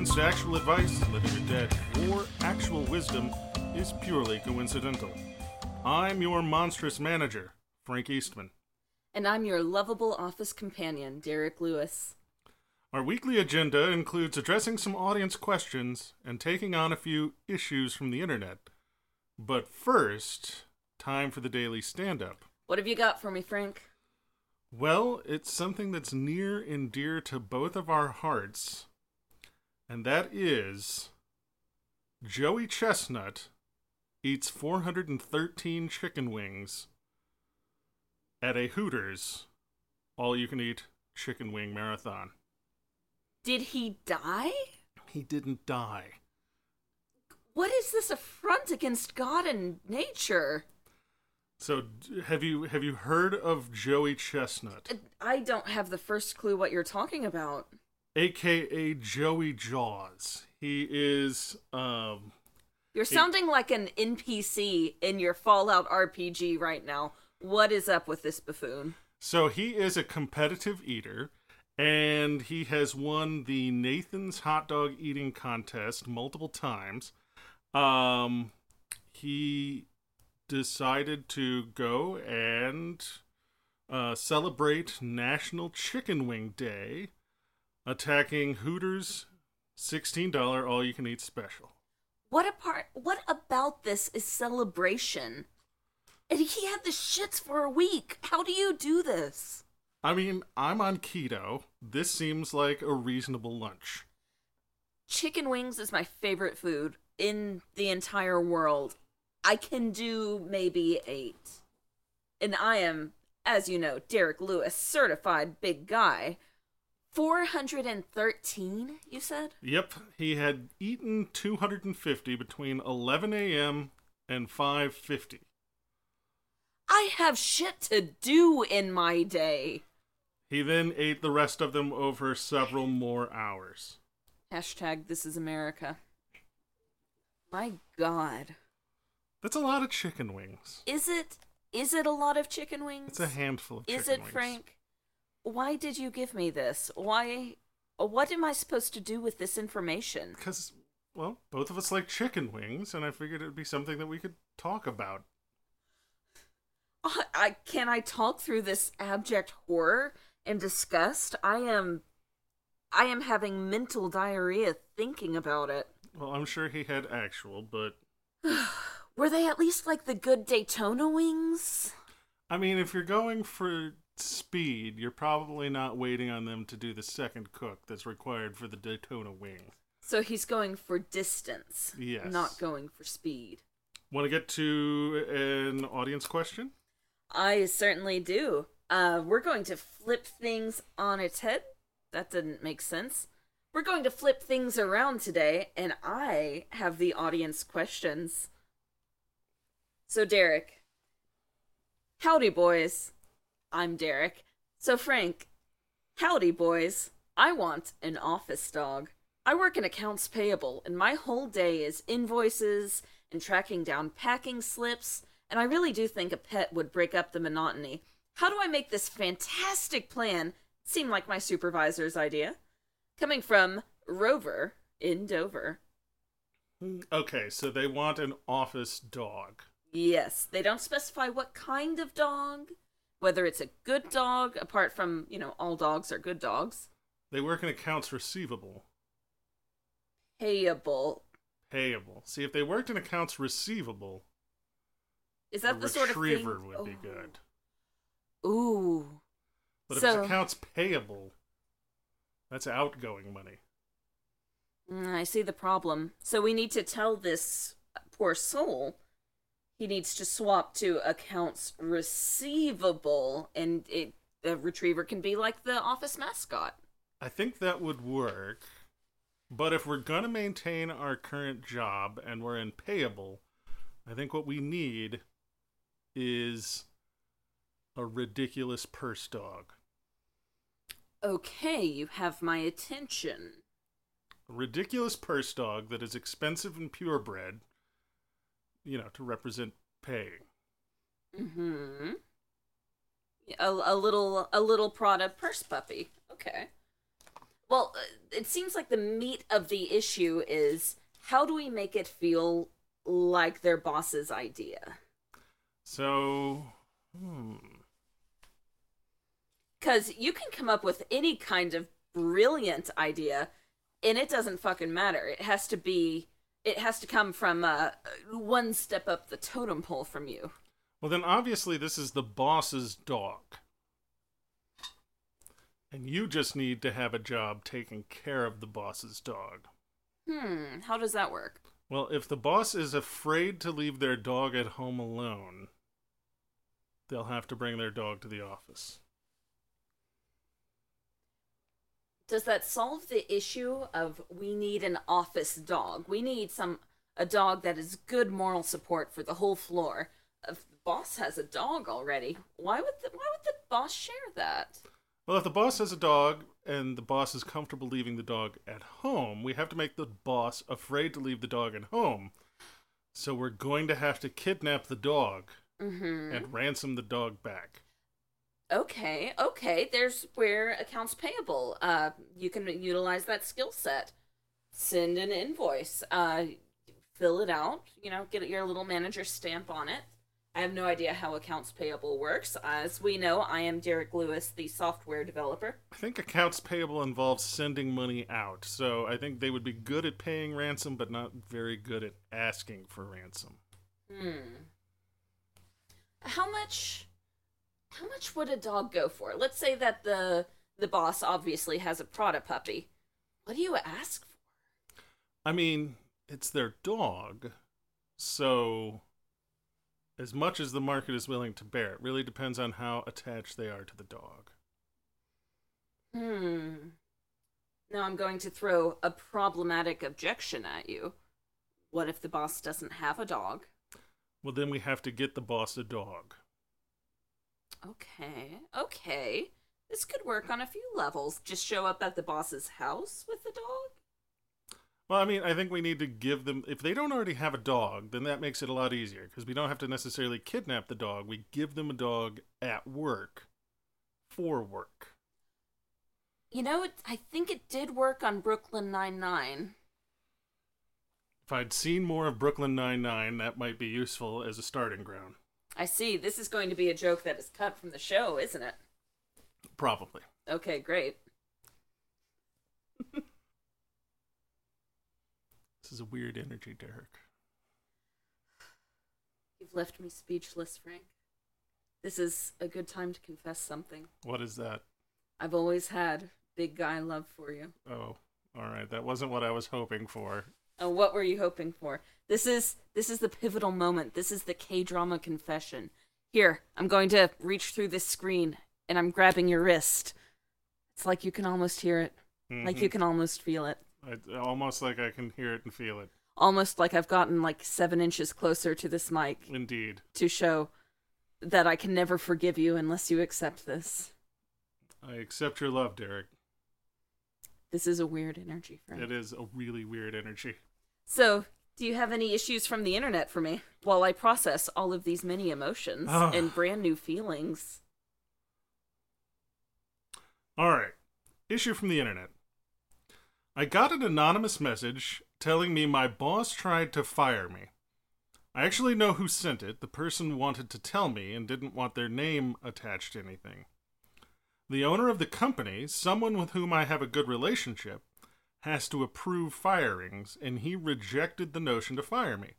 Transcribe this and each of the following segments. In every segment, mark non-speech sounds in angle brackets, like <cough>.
Resemblance to actual advice, living or dead, or actual wisdom is purely coincidental. I'm your monstrous manager, Frank Eastman. And I'm your lovable office companion, Derek Lewis. Our weekly agenda includes addressing some audience questions and taking on a few issues from the internet. But first, time for the daily stand up. What have you got for me, Frank? Well, it's something that's near and dear to both of our hearts, and that is Joey Chestnut eats 413 chicken wings at a Hooters all you can eat chicken wing marathon. Did he die? He didn't die. What is this affront against God and nature? So, have you have you heard of Joey Chestnut, I don't have the first clue what you're talking about. Aka Joey Jaws? He is um You're sounding like an NPC in your Fallout RPG right now. What is up with this buffoon? So he is a competitive eater, and he has won the Nathan's hot dog eating contest multiple times. Um, he decided to go and uh, celebrate National Chicken Wing Day, attacking Hooters sixteen dollar all you can eat special. What apart what about this is celebration? And he had the shits for a week. How do you do this? I mean, I'm on keto. This seems like a reasonable lunch. Chicken wings is my favorite food in the entire world. I can do maybe eight. And I am, as you know, Derek Lewis, certified big guy. 413, you said? Yep, he had eaten 250 between 11 a.m. and 5:50. I have shit to do in my day. He then ate the rest of them over several more hours. Hashtag this is America. My god. That's a lot of chicken wings. Is it is it a lot of chicken wings? It's a handful of chicken Is it wings. Frank? Why did you give me this? Why what am I supposed to do with this information? Because, well, both of us like chicken wings, and I figured it would be something that we could talk about. I can I talk through this abject horror and disgust? I am I am having mental diarrhea thinking about it. Well, I'm sure he had actual, but <sighs> Were they at least like the good Daytona wings? I mean, if you're going for speed, you're probably not waiting on them to do the second cook that's required for the Daytona wing. So he's going for distance, Yes. not going for speed. Want to get to an audience question? I certainly do. Uh, we're going to flip things on its head. That didn't make sense. We're going to flip things around today, and I have the audience questions. So, Derek. Howdy, boys. I'm Derek. So, Frank. Howdy, boys. I want an office dog. I work in accounts payable, and my whole day is invoices and tracking down packing slips, and I really do think a pet would break up the monotony. How do I make this fantastic plan seem like my supervisor's idea? Coming from Rover in Dover. Okay, so they want an office dog. Yes, they don't specify what kind of dog, whether it's a good dog, apart from, you know, all dogs are good dogs. They work in accounts receivable. Payable. Payable. See, if they worked in accounts receivable, Is that the sort of thing? retriever would be Oh. good. Ooh. But if So- it's accounts payable, that's outgoing money. Mm, I see the problem. So we need to tell this poor soul he needs to swap to accounts receivable, and it the retriever can be like the office mascot. I think that would work. But if we're going to maintain our current job and we're in payable, I think what we need is a ridiculous purse dog. Okay, you have my attention. A ridiculous purse dog that is expensive and purebred, you know, to represent pay. Mm-hmm. A, a little a little Prada purse puppy. Okay. Well, uh, it seems like the meat of the issue is how do we make it feel like their boss's idea? So, hmm. Because you can come up with any kind of brilliant idea, and it doesn't fucking matter. It has to be, it has to come from uh, one step up the totem pole from you. Well, then obviously this is the boss's dog. And you just need to have a job taking care of the boss's dog. Hmm, how does that work? Well, if the boss is afraid to leave their dog at home alone, they'll have to bring their dog to the office. Does that solve the issue of we need an office dog? We need some a dog that is good moral support for the whole floor. If the boss has a dog already, why would the, why would the boss share that? Well, if the boss has a dog and the boss is comfortable leaving the dog at home, we have to make the boss afraid to leave the dog at home. So we're going to have to kidnap the dog Mm-hmm. and ransom the dog back. Okay, okay. There's where accounts payable. Uh, you can utilize that skill set. Send an invoice. Uh, fill it out. You know, get your little manager stamp on it. I have no idea how accounts payable works. As we know, I am Derek Lewis, the software developer. I think accounts payable involves sending money out, so I think they would be good at paying ransom, but not very good at asking for ransom. Hmm. How much? How much would a dog go for? Let's say that the the boss obviously has a Prada puppy. What do you ask for? I mean, it's their dog, so as much as the market is willing to bear, it really depends on how attached they are to the dog. Hmm. Now I'm going to throw a problematic objection at you. What if the boss doesn't have a dog? Well, then we have to get the boss a dog. Okay, okay. This could work on a few levels. Just show up at the boss's house with the dog? Well, I mean, I think we need to give them. If they don't already have a dog, then that makes it a lot easier because we don't have to necessarily kidnap the dog. We give them a dog at work for work. You know, it, I think it did work on Brooklyn Nine-Nine. If I'd seen more of Brooklyn Nine-Nine, that might be useful as a starting ground. I see. This is going to be a joke that is cut from the show, isn't it? Probably. Okay, great. <laughs> This is a weird energy, Derek. You've left me speechless, Frank. This is a good time to confess something. What is that? I've always had big guy love for you. Oh, all right. That wasn't what I was hoping for. Oh, what were you hoping for? This is this is the pivotal moment. This is the K-drama confession. Here, I'm going to reach through this screen and I'm grabbing your wrist. It's like you can almost hear it. Like you Mhm. can almost feel it. I, almost like I can hear it and feel it. Almost like I've gotten like seven inches closer to this mic Indeed. to show that I can never forgive you unless you accept this. I accept your love, Derek. This is a weird energy, Frank. It is a really weird energy. So, do you have any issues from the internet for me while I process all of these many emotions Ah. and brand new feelings? All right. Issue from the internet. I got an anonymous message telling me my boss tried to fire me. I actually know who sent it. The person wanted to tell me and didn't want their name attached to anything. The owner of the company, someone with whom I have a good relationship, has to approve firings, and he rejected the notion to fire me.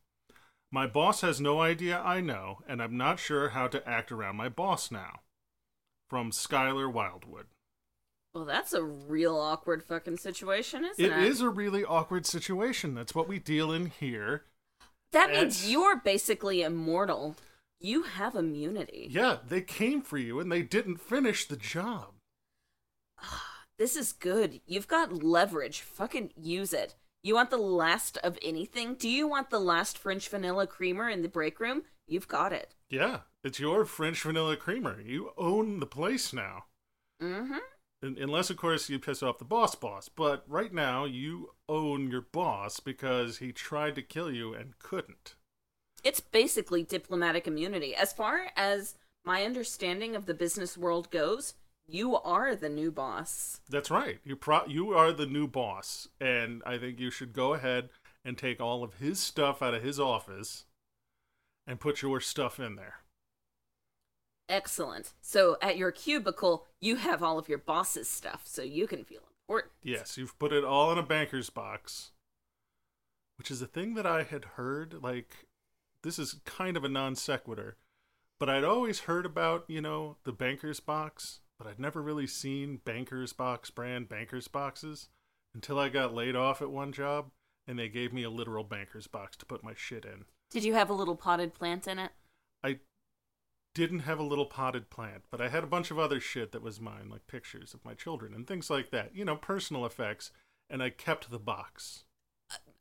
My boss has no idea I know, and I'm not sure how to act around my boss now. From Skylar Wildwood. Well, that's a real awkward fucking situation, isn't It it? is a really awkward situation. That's what we deal in here That means you're basically immortal. You have immunity. Yeah, they came for you and they didn't finish the job. This is good. You've got leverage. Fucking use it. You want the last of anything? Do you want the last French vanilla creamer in the break room? You've got it. Yeah, it's your French vanilla creamer. You own the place now. Mm-hmm. Un- Unless, of course, you piss off the boss boss. But right now, you own your boss because he tried to kill you and couldn't. It's basically diplomatic immunity. As far as my understanding of the business world goes, you are the new boss. That's right. You pro- you are the new boss, and I think you should go ahead and take all of his stuff out of his office and put your stuff in there. Excellent. So at your cubicle, you have all of your boss's stuff, so you can feel important. Yes, you've put it all in a banker's box, which is a thing that I had heard. Like, this is kind of a non sequitur, but I'd always heard about, you know, the banker's box, but I'd never really seen banker's box brand banker's boxes until I got laid off at one job and they gave me a literal banker's box to put my shit in. Did you have a little potted plant in it? I didn't have a little potted plant, but I had a bunch of other shit that was mine, like pictures of my children and things like that. You know, personal effects, and I kept the box.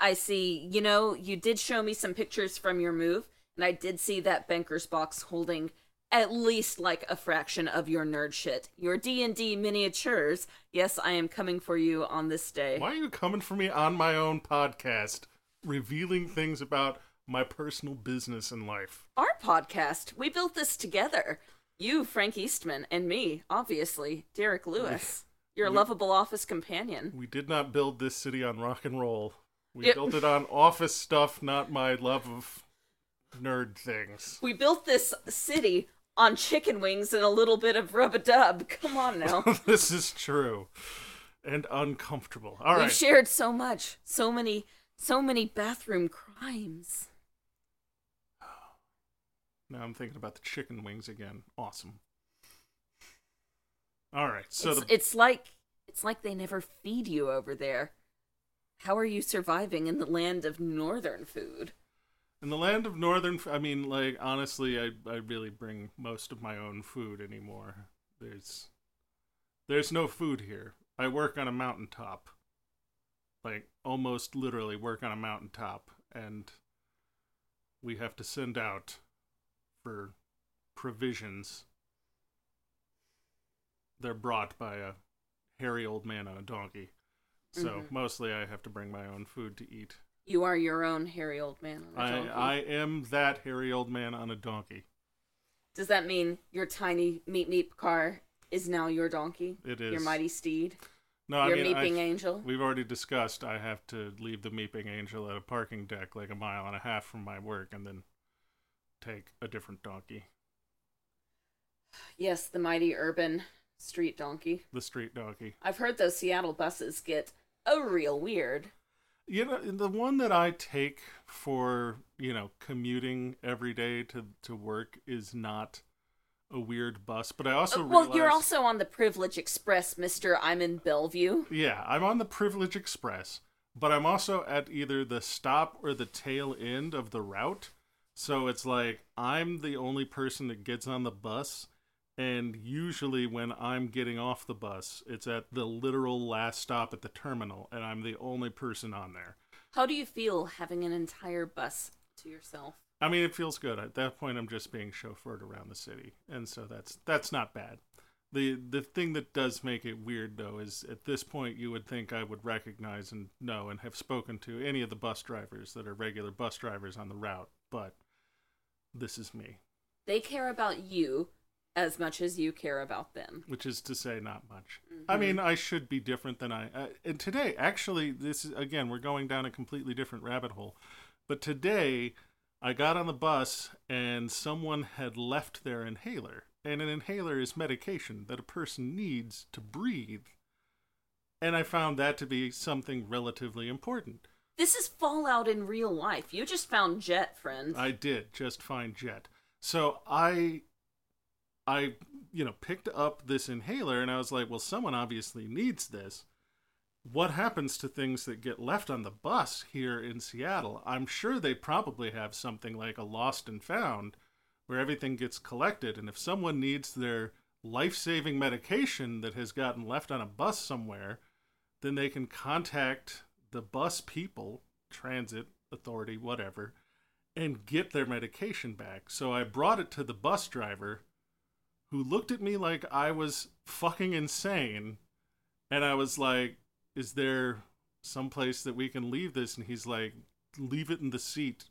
I see. You know, you did show me some pictures from your move, and I did see that banker's box holding at least like a fraction of your nerd shit. Your D&D miniatures. Yes, I am coming for you on this day. Why are you coming for me on my own podcast, revealing things about my personal business and life? Our podcast. We built this together. You, Frank Eastman, and me, obviously, Derek Lewis. <laughs> Your We- lovable office companion. We did not build this city on rock and roll. We Yep. built it on office stuff, not my love of nerd things. We built this city on chicken wings and a little bit of rub-a-dub. Come on now. <laughs> this is true. And uncomfortable. All right. We've shared so much, so many, so many bathroom crimes. now I'm thinking about the chicken wings again. Awesome. All right. So it's, the it's like it's like they never feed you over there. How are you surviving in the land of northern food? In the land of northern, i mean, like honestly, I I really bring most of my own food anymore. There's there's no food here. I work on a mountaintop, like almost literally work on a mountaintop, and we have to send out for provisions. They're brought by a hairy old man on a donkey. So Mhm. mostly I have to bring my own food to eat. You are your own hairy old man on a I, donkey. I am that hairy old man on a donkey. Does that mean your tiny meep meep car is now your donkey? It is. Your mighty steed? No, your I mean, meeping I, angel? we've already discussed I have to leave the Meeping Angel at a parking deck like a mile and a half from my work and then take a different donkey, Yes, the mighty urban street donkey. the street donkey. I've heard those Seattle buses get a real weird. You know, the one that I take for, you know, commuting every day to, to work is not a weird bus, but I also Uh, well, you're also on the Privilege Express, Mister. I'm in Bellevue. Yeah, I'm on the Privilege Express, but I'm also at either the stop or the tail end of the route. So it's like I'm the only person that gets on the bus, and usually when I'm getting off the bus, it's at the literal last stop at the terminal, and I'm the only person on there. How do you feel having an entire bus to yourself? I mean, it feels good. At that point, I'm just being chauffeured around the city, and so that's that's not bad. the The thing that does make it weird, though, is at this point you would think I would recognize and know and have spoken to any of the bus drivers that are regular bus drivers on the route, but this is me, They care about you as much as you care about them. which is to say, not much. I mean, I should be different than I. Uh, and today, actually, this is again, we're going down a completely different rabbit hole. But today, I got on the bus and someone had left their inhaler. And an inhaler is medication that a person needs to breathe. And I found that to be something relatively important. This is Fallout in real life. You just found Jet, friend. I did just find Jet. So I I you know picked up this inhaler and I was like, well someone obviously needs this. what happens to things that get left on the bus here in Seattle? I'm sure they probably have something like a lost and found where everything gets collected. And if someone needs their life saving medication that has gotten left on a bus somewhere, then they can contact the bus people, transit authority, whatever, and get their medication back. So I brought it to the bus driver who looked at me like I was fucking insane. And I was like, Is there some place that we can leave this? And he's like, Leave it in the seat.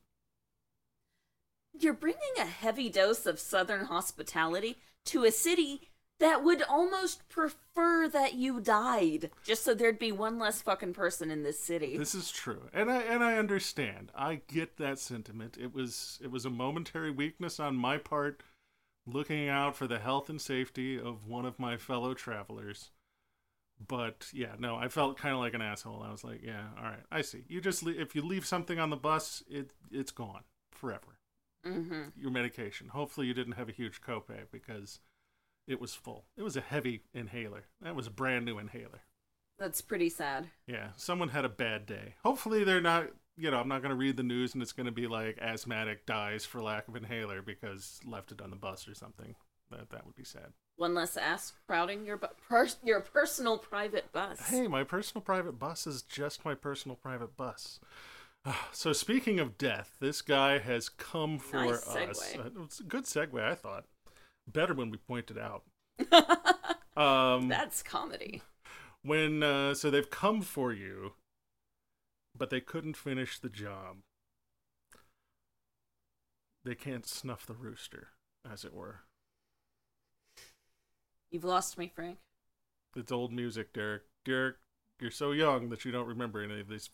You're bringing a heavy dose of Southern hospitality to a city that would almost prefer that you died, just so there'd be one less fucking person in this city. This is true, and I and I understand. I get that sentiment. It was it was a momentary weakness on my part, looking out for the health and safety of one of my fellow travelers. But yeah, no, I felt kind of like an asshole. I was like, yeah, all right, I see. You just le- if you leave something on the bus, it it's gone forever. mm-hmm. Your medication. Hopefully, you didn't have a huge copay because it was full. It was a heavy inhaler. That was a brand new inhaler. That's pretty sad. Yeah, someone had a bad day. Hopefully, they're not. You know, I'm not going to read the news and it's going to be like asthmatic dies for lack of inhaler because left it on the bus or something. That that would be sad. One less ass crowding your bu- per- your personal private bus. Hey, my personal private bus is just my personal private bus. So speaking of death, this guy has come for Nice us. Uh, It's a good segue, I thought. Better when we pointed out. <laughs> Um, That's comedy. when uh, so they've come for you, but they couldn't finish the job. They can't snuff the rooster, as it were. You've lost me, Frank. It's old music, Derek. Derek, you're so young that you don't remember any of these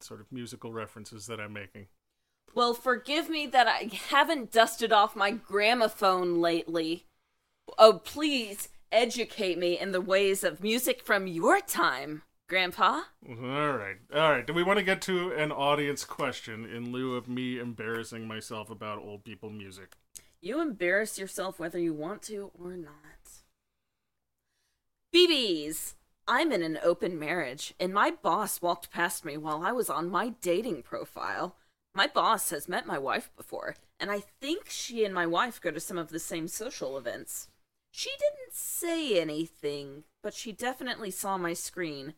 sort of musical references that I'm making. Well, forgive me that I haven't dusted off my gramophone lately. Oh, please educate me in the ways of music from your time, Grandpa. All right, all right. Do we want to get to an audience question in lieu of me embarrassing myself about old people music? You embarrass yourself whether you want to or not. BBs, I'm in an open marriage, and my boss walked past me while I was on my dating profile. My boss has met my wife before, and I think she and my wife go to some of the same social events. She didn't say anything, but she definitely saw my screen.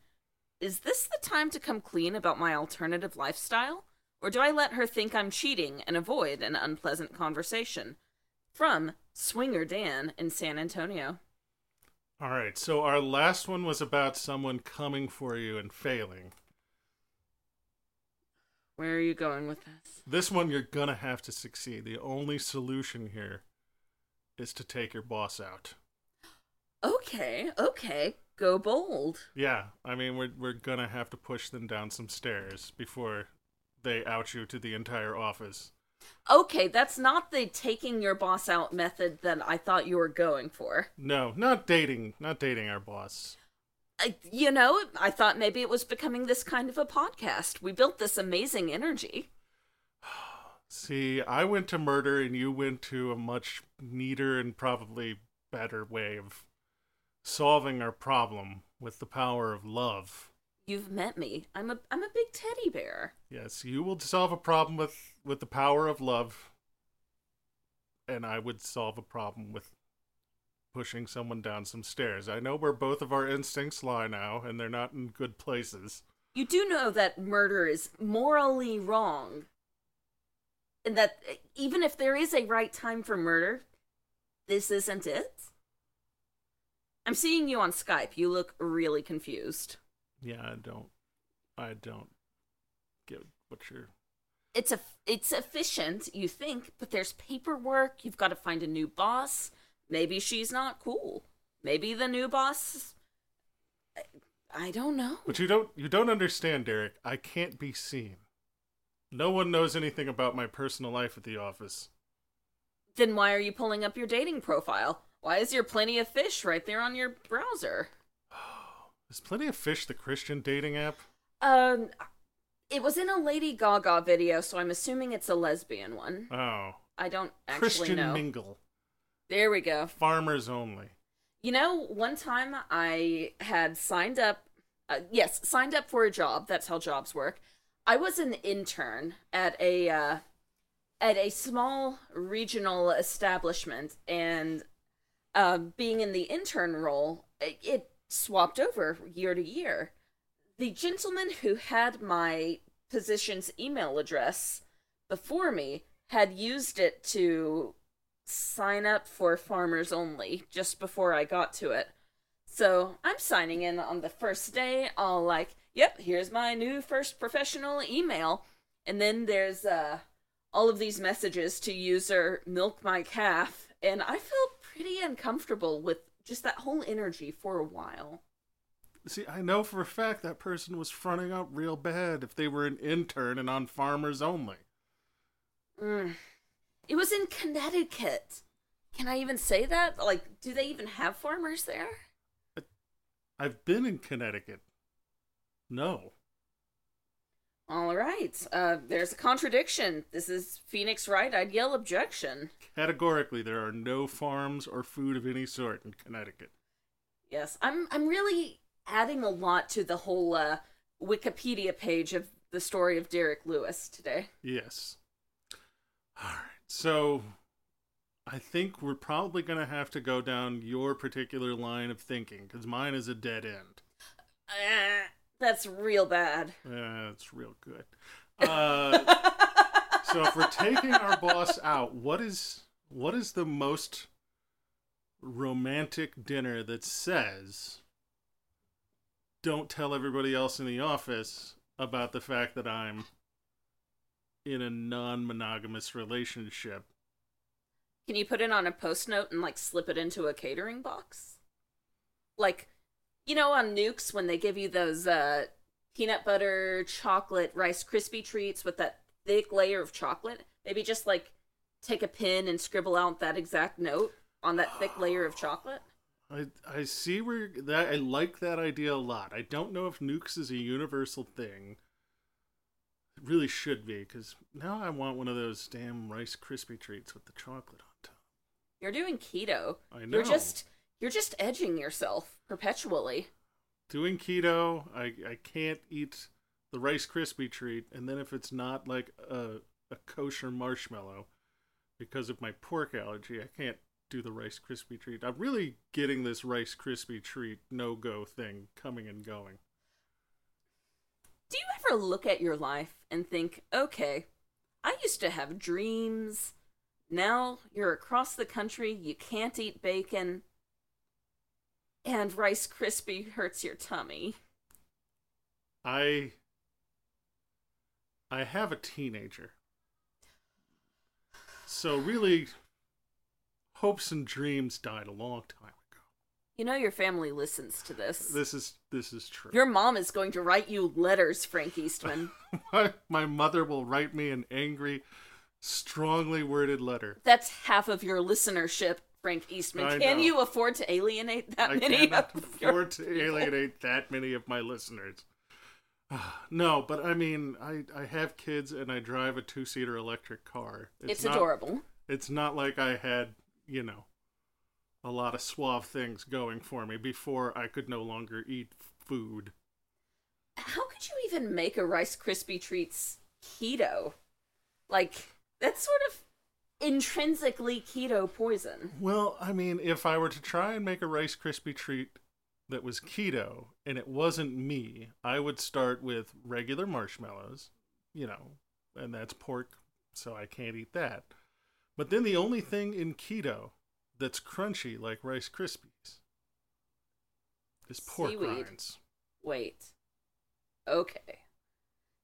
Is this the time to come clean about my alternative lifestyle? Or do I let her think I'm cheating and avoid an unpleasant conversation? From Swinger Dan in San Antonio. All right. So our last one was about someone coming for you and failing. Where are you going with this? This one you're gonna have to succeed. The only solution here is to take your boss out. <gasps> Okay, okay. Go bold. Yeah, I mean we're we're gonna have to push them down some stairs before they out you to the entire office. Okay, that's not the taking your boss out method that I thought you were going for. No, not dating, not dating our boss. I, you know, I thought maybe it was becoming this kind of a podcast. We built this amazing energy. <sighs> See, I went to murder and you went to a much neater and probably better way of solving our problem with the power of love. You've met me. I'm a I'm a big teddy bear. Yes, you will solve a problem with with the power of love and I would solve a problem with pushing someone down some stairs. I know where both of our instincts lie now and they're not in good places. You do know that murder is morally wrong. And that even if there is a right time for murder, this isn't it. I'm seeing you on Skype. You look really confused. Yeah, I don't I don't get what you're It's a it's efficient, you think, but there's paperwork. You've got to find a new boss. Maybe she's not cool. Maybe the new boss I, I don't know. But you don't you don't understand, Derek. I can't be seen. No one knows anything about my personal life at the office. Then why are you pulling up your dating profile? Why is there plenty of fish right there on your browser? <gasps> Is Plenty of Fish the Christian dating app? Um, it was in a Lady Gaga video, so I'm assuming it's a lesbian one. Oh, I don't actually Christian know. Mingle. There we go. Farmers only. You know, one time I had signed up uh, yes, signed up for a job. That's how jobs work. I was an intern at a uh, at a small regional establishment, and uh, being in the intern role, it, it swapped over year to year. The gentleman who had my position's email address before me had used it to sign up for farmers only just before I got to it. So I'm signing in on the first day, all like, yep, here's my new first professional email. And then there's uh, all of these messages to user milk my calf. And I felt pretty uncomfortable with just that whole energy for a while. See, I know for a fact that person was fronting up real bad if they were an intern and on farmers only. Mm. It was in Connecticut. Can I even say that? Like, do they even have farmers there? I've been in Connecticut. No. All right. Uh, there's a contradiction. This is Phoenix Wright. I'd yell objection. Categorically, there are no farms or food of any sort in Connecticut. Yes, I'm. I'm really adding a lot to the whole uh, Wikipedia page of the story of Derek Lewis today. Yes. All right. So I think we're probably going to have to go down your particular line of thinking because mine is a dead end. Uh, that's real bad. Yeah, it's real good. Uh, so if we're taking our boss out, what is what is the most romantic dinner that says don't tell everybody else in the office about the fact that I'm in a non-monogamous relationship. Can you put it on a post note and like slip it into a catering box? Like, you know, on Nukes when they give you those uh, peanut butter chocolate Rice Krispie treats with that thick layer of chocolate. Maybe just like take a pen and scribble out that exact note on that thick layer of chocolate. I I see where that I like that idea a lot. I don't know if nukes is a universal thing. It really should be because now I want one of those damn Rice Krispie treats with the chocolate on top. You're doing keto. I know. You're just you're just edging yourself perpetually. Doing keto, I I can't eat the Rice Krispie treat, and then if it's not like a a kosher marshmallow, because of my pork allergy, I can't do the Rice Krispie treat. I'm really getting this Rice Krispie treat no go thing coming and going. Do you ever look at your life and think, okay, I used to have dreams. Now you're across the country, you can't eat bacon, and Rice Krispie hurts your tummy. I I have a teenager. So really hopes and dreams died a long time ago. You know your family listens to this. This is this is true. Your mom is going to write you letters, Frank Eastman. <laughs> my, my mother will write me an angry, strongly worded letter. That's half of your listenership, Frank Eastman. I Can know. you afford to alienate that I many your afford to alienate that many of my listeners. <sighs> no, but I mean, I, I have kids and I drive a two seater electric car. It's, not, adorable. It's not like I had, you know, a lot of suave things going for me before I could no longer eat food. How could you even make a Rice Krispie treats keto? Like that's sort of intrinsically keto poison. Well, I mean, if I were to try and make a Rice Krispie treat that was keto and it wasn't me, I would start with regular marshmallows, you know, and that's pork, so I can't eat that. But then the only thing in keto that's crunchy like Rice Krispies is pork Seaweed. rinds. Wait. Okay.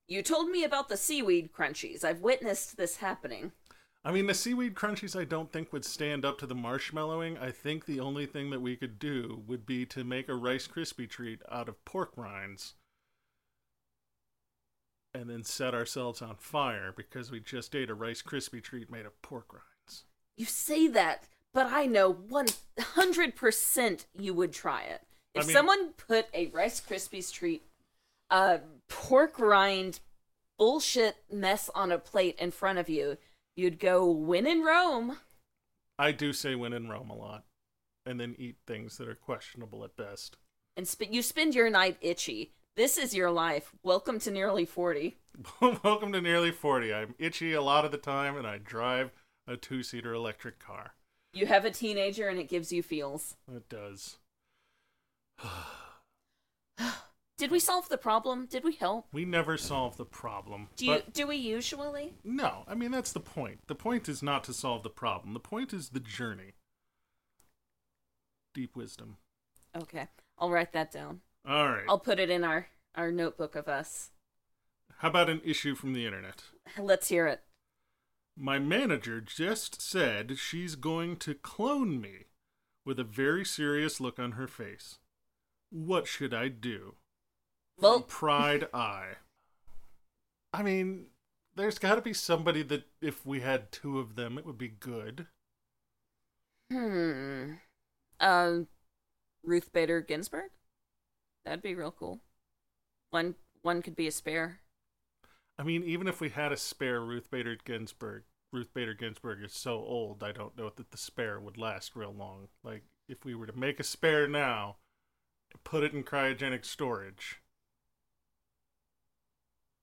You told me about the seaweed crunchies. I've witnessed this happening. I mean, the seaweed crunchies I don't think would stand up to the marshmallowing. I think the only thing that we could do would be to make a Rice Krispie treat out of pork rinds and then set ourselves on fire because we just ate a Rice Krispie treat made of pork rinds. You say that, but I know 100% you would try it. If I mean- someone put a Rice Krispies treat, a pork rind bullshit mess on a plate in front of you, you'd go win in Rome. I do say win in Rome a lot and then eat things that are questionable at best. and sp- you spend your night itchy. This is your life. Welcome to nearly 40. <laughs> Welcome to nearly 40. I'm itchy a lot of the time, and I drive a two seater electric car. You have a teenager and it gives you feels. It does. <sighs> <sighs> Did we solve the problem? Did we help? We never solve the problem. Do you do we usually? no, I mean that's the point. The point is not to solve the problem. The point is the journey. Deep wisdom. Okay. I'll write that down. All right. I'll put it in our our notebook of us. How about an issue from the internet? <laughs> Let's hear it. My manager just said she's going to clone me with a very serious look on her face. What should I do? Well, Pride Eye. I mean, there's got to be somebody that if we had two of them, it would be good. hmm. Uh, Ruth Bader Ginsburg. That'd be real cool. One one could be a spare. I mean, even if we had a spare Ruth Bader Ginsburg, Ruth Bader Ginsburg is so old, I don't know that the spare would last real long. Like, if we were to make a spare now, put it in cryogenic storage.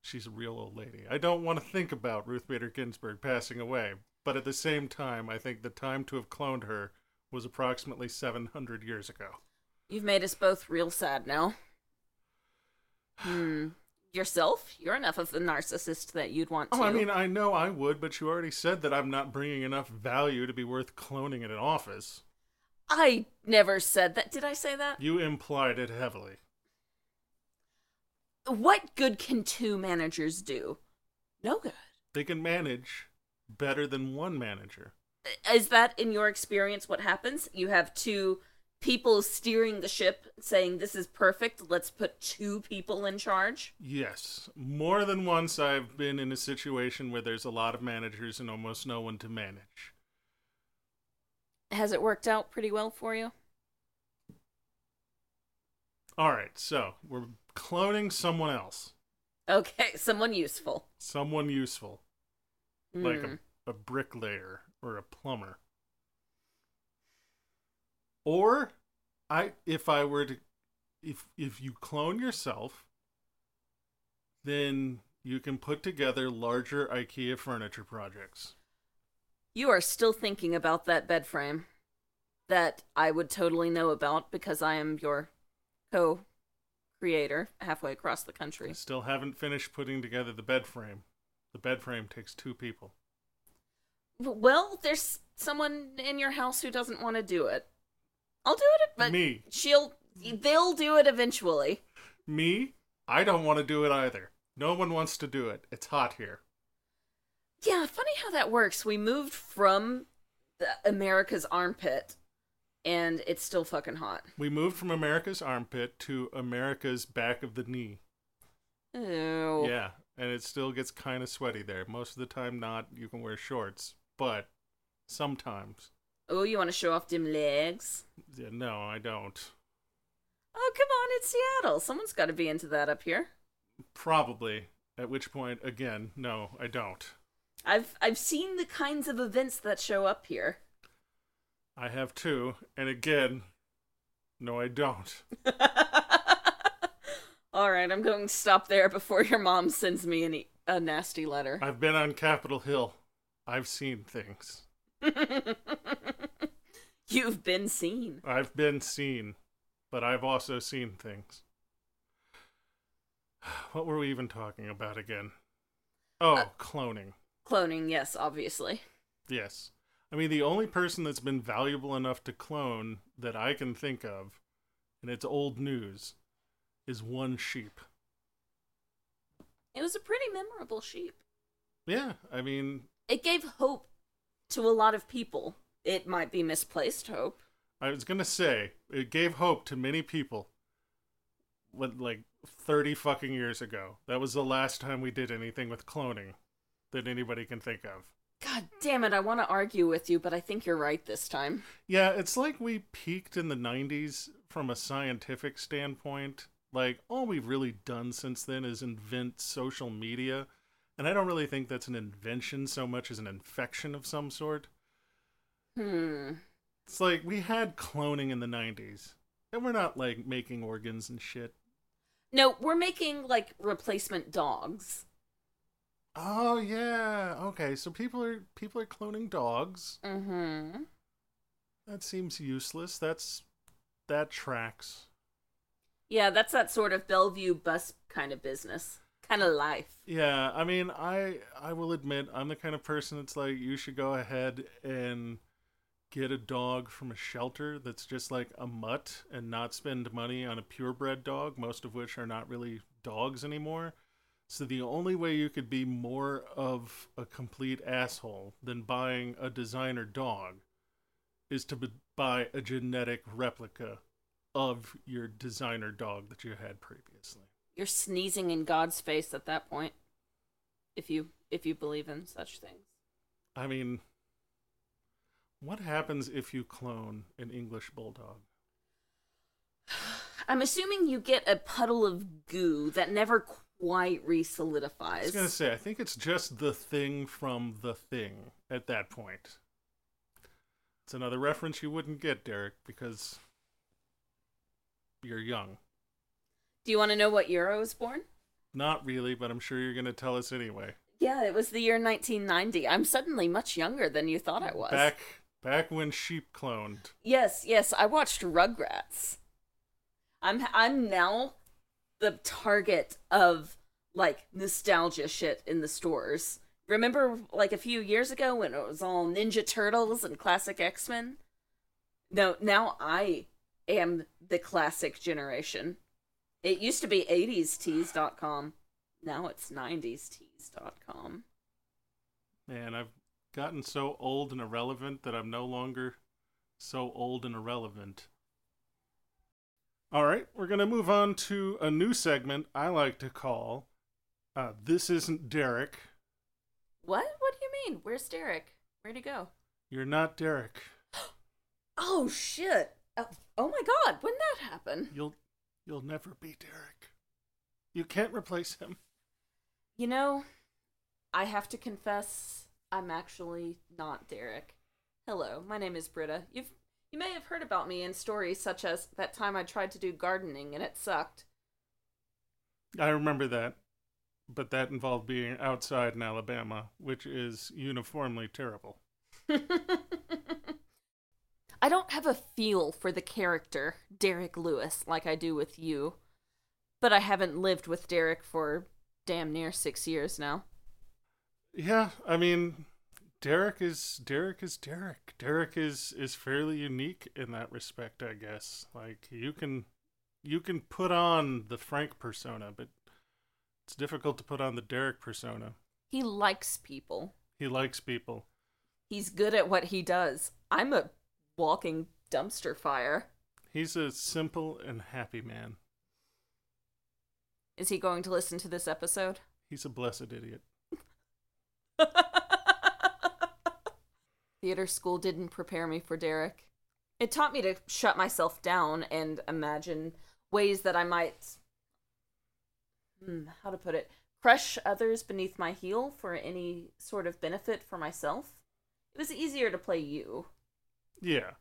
She's a real old lady. I don't want to think about Ruth Bader Ginsburg passing away, but at the same time, I think the time to have cloned her was approximately 700 years ago. You've made us both real sad now. Hmm. Yourself? You're enough of the narcissist that you'd want to. Oh, I mean, I know I would, but you already said that I'm not bringing enough value to be worth cloning in an office. I never said that. Did I say that? You implied it heavily. What good can two managers do? No good. They can manage better than one manager. Uh, is that, in your experience, what happens? You have two people steering the ship saying, This is perfect, let's put two people in charge? Yes, more than once I've been in a situation where there's a lot of managers and almost no one to manage. Has it worked out pretty well for you? All right, so we're cloning someone else, Okay, <laughs> someone useful. someone useful, like Hmm. a, a bricklayer or a plumber. Or I if I were to if if you clone yourself, then you can put together larger IKEA furniture projects. You are still thinking about that bed frame that I would totally know about because I am your co creator halfway across the I country. still haven't finished putting together the bed frame. The bed frame takes two people. Well, there's someone in your house who doesn't want to do it. I'll do it, but Me. she'll they'll do it eventually. Me? I don't want to do it either. No one wants to do it. It's hot here. Yeah, funny how that works. We moved from the America's armpit and it's still fucking hot. We moved from America's armpit to America's back of the knee. Ew. Yeah, and it still gets kind of sweaty there. Most of the time, not. You can wear shorts, but sometimes. Oh, you want to show off dim legs? Yeah, no, I don't. Oh, come on, it's Seattle. Someone's got to be into that up here. Probably. At which point, again, no, I don't. I've I've seen the kinds of events that show up here. I have two, and again, no, I don't. <laughs> All right, I'm going to stop there before your mom sends me an, e- a nasty letter. I've been on Capitol Hill. I've seen things. <laughs> You've been seen. I've been seen, but I've also seen things. <sighs> What were we even talking about again? Oh, Uh, cloning. Cloning, yes, obviously. Yes. I mean, the only person that's been valuable enough to clone that I can think of, and it's old news, is one sheep. It was a pretty memorable sheep. Yeah, I mean, It gave hope to a lot of people. It might be misplaced hope. I was gonna say it gave hope to many people. What, like thirty fucking years ago? That was the last time we did anything with cloning that anybody can think of. God damn it, I want to argue with you, but I think you're right this time. Yeah, it's like we peaked in the '90s from a scientific standpoint. Like all we've really done since then is invent social media, and I don't really think that's an invention so much as an infection of some sort. Hmm. It's like we had cloning in the 90s, And we're not like making organs and shit. No, we're making like replacement dogs. Oh yeah. Okay, so people are people are cloning dogs. Mm-hmm. That seems useless. That's that tracks. Yeah, that's that sort of Bellevue bus kind of business, kind of life. Yeah, I mean, I I will admit I'm the kind of person that's like you should go ahead and get a dog from a shelter that's just like a mutt and not spend money on a purebred dog, most of which are not really dogs anymore. So the only way you could be more of a complete asshole than buying a designer dog is to b- buy a genetic replica of your designer dog that you had previously. You're sneezing in God's face at that point. If you if you believe in such things. I mean, what happens if you clone an English bulldog? <sighs> I'm assuming you get a puddle of goo that never quite re-solidifies. I was gonna say, I think it's just the thing from the thing at that point. It's another reference you wouldn't get, Derek, because you're young. Do you want to know what year I was born? Not really, but I'm sure you're gonna tell us anyway. Yeah, it was the year 1990. I'm suddenly much younger than you thought I was. Back back when sheep cloned. Yes, yes, I watched Rugrats. I'm I'm now the target of like nostalgia shit in the stores. Remember like a few years ago when it was all Ninja Turtles and classic X-Men? No, now I am the classic generation. It used to be 80stees.com. Now it's 90stees.com. Man, I've gotten so old and irrelevant that I'm no longer so old and irrelevant. All right, we're going to move on to a new segment I like to call uh, This Isn't Derek. What? What do you mean? Where's Derek? Where'd he go? You're not Derek. <gasps> Oh shit. Oh, oh my god, when that happen? You'll you'll never be Derek. You can't replace him. You know, I have to confess, I'm actually not Derek. Hello, my name is Britta. You've you may have heard about me in stories such as that time I tried to do gardening and it sucked. I remember that. But that involved being outside in Alabama, which is uniformly terrible. <laughs> I don't have a feel for the character, Derek Lewis, like I do with you. But I haven't lived with Derek for damn near six years now. Yeah, I mean, Derek is Derek is Derek. Derek is is fairly unique in that respect, I guess. Like you can you can put on the Frank persona, but it's difficult to put on the Derek persona. He likes people. He likes people. He's good at what he does. I'm a walking dumpster fire. He's a simple and happy man. Is he going to listen to this episode? He's a blessed idiot. Theater school didn't prepare me for Derek. It taught me to shut myself down and imagine ways that I might. Hmm, how to put it? Crush others beneath my heel for any sort of benefit for myself. It was easier to play you. Yeah.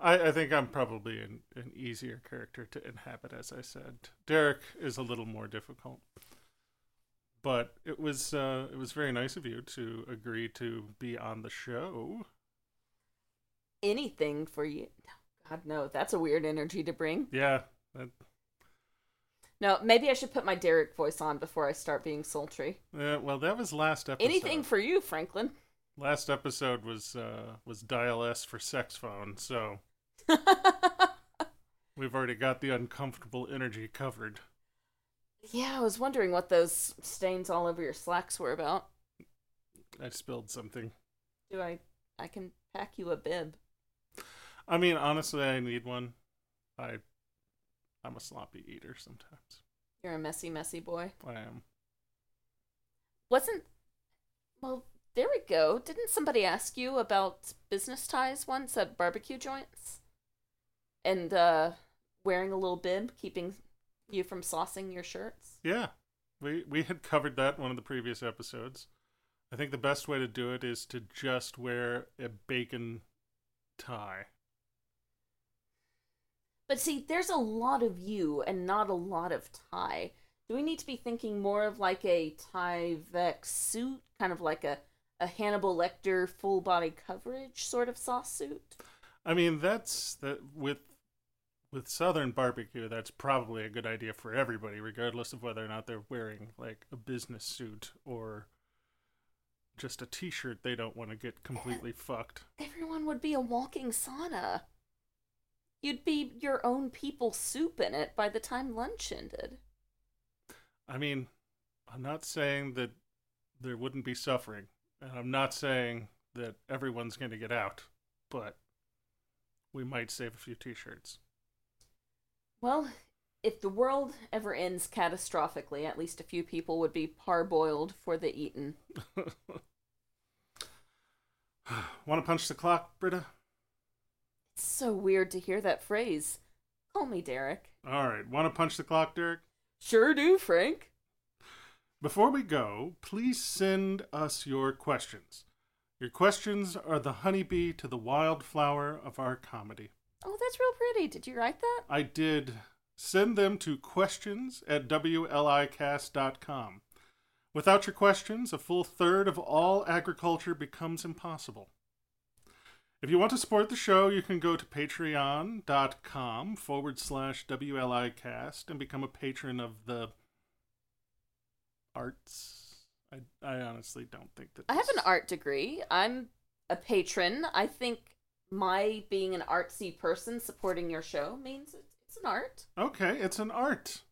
I, I think I'm probably an, an easier character to inhabit, as I said. Derek is a little more difficult. But it was uh, it was very nice of you to agree to be on the show. Anything for you. God, no, that's a weird energy to bring. Yeah, that, No, maybe I should put my Derek voice on before I start being sultry. uh, well, that was last episode. Anything for you, Franklin. last episode was uh, was dial S for sex phone, so <laughs> we've already got the uncomfortable energy covered. Yeah, I was wondering what those stains all over your slacks were about. I spilled something. Do I? I can pack you a bib. I mean, honestly, I need one. I, I'm a sloppy eater sometimes. You're a messy, messy boy. I am. Wasn't. Well, there we go. Didn't somebody ask you about business ties once at barbecue joints? And, uh, wearing a little bib, keeping you from saucing your shirts? Yeah, we we had covered that in one of the previous episodes. I think the best way to do it is to just wear a bacon tie. But see, there's a lot of you and not a lot of tie. Do we need to be thinking more of like a Tyvek suit, kind of like a, a Hannibal Lecter full body coverage sort of sauce suit? I mean, that's that with with Southern barbecue. That's probably a good idea for everybody, regardless of whether or not they're wearing like a business suit or just a T-shirt. They don't want to get completely fucked. Everyone would be a walking sauna. You'd be your own people soup in it by the time lunch ended. I mean, I'm not saying that there wouldn't be suffering, and I'm not saying that everyone's going to get out, but we might save a few T-shirts. Well, if the world ever ends catastrophically, at least a few people would be parboiled for the eaten. <sighs> Want to punch the clock, Britta? It's so weird to hear that phrase. Call me Derek. All right. Want to punch the clock, Derek? Sure do, Frank. Before we go, please send us your questions. Your questions are the honeybee to the wildflower of our comedy. Oh, that's real pretty. Did you write that? I did. Send them to questions at WLIcast.com. Without your questions, a full third of all agriculture becomes impossible. If you want to support the show, you can go to patreon.com forward slash WLIcast and become a patron of the arts. I, I honestly don't think that. I have this- an art degree. I'm a patron. I think my being an artsy person supporting your show means it's, an art. Okay, it's an art.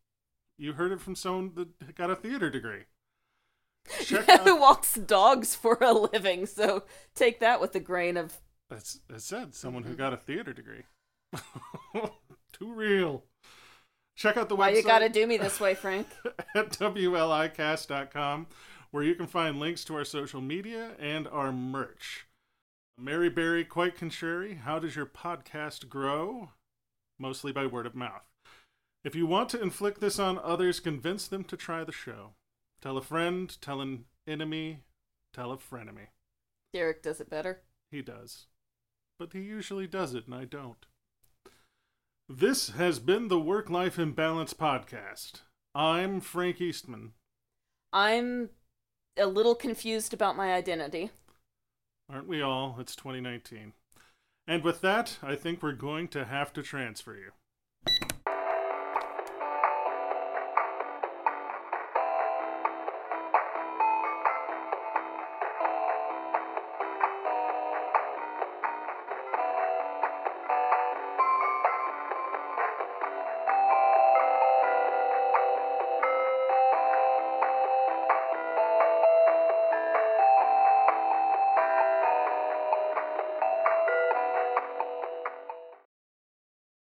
You heard it from someone that got a theater degree. Check <laughs> out- Who walks dogs for a living, so take that with a grain of. That's it said someone who Mhm. got a theater degree. <laughs> Too real. Check out the Why website you gotta do me this way, Frank? <laughs> at WLIcast.com where you can find links to our social media and our merch. Mary Berry quite contrary, how does your podcast grow? Mostly by word of mouth. If you want to inflict this on others, convince them to try the show. Tell a friend, tell an enemy, tell a frenemy. Derek does it better. He does. But he usually does it, and I don't. This has been the Work Life Imbalance Podcast. I'm Frank Eastman. I'm a little confused about my identity. Aren't we all? It's 2019. And with that, I think we're going to have to transfer you.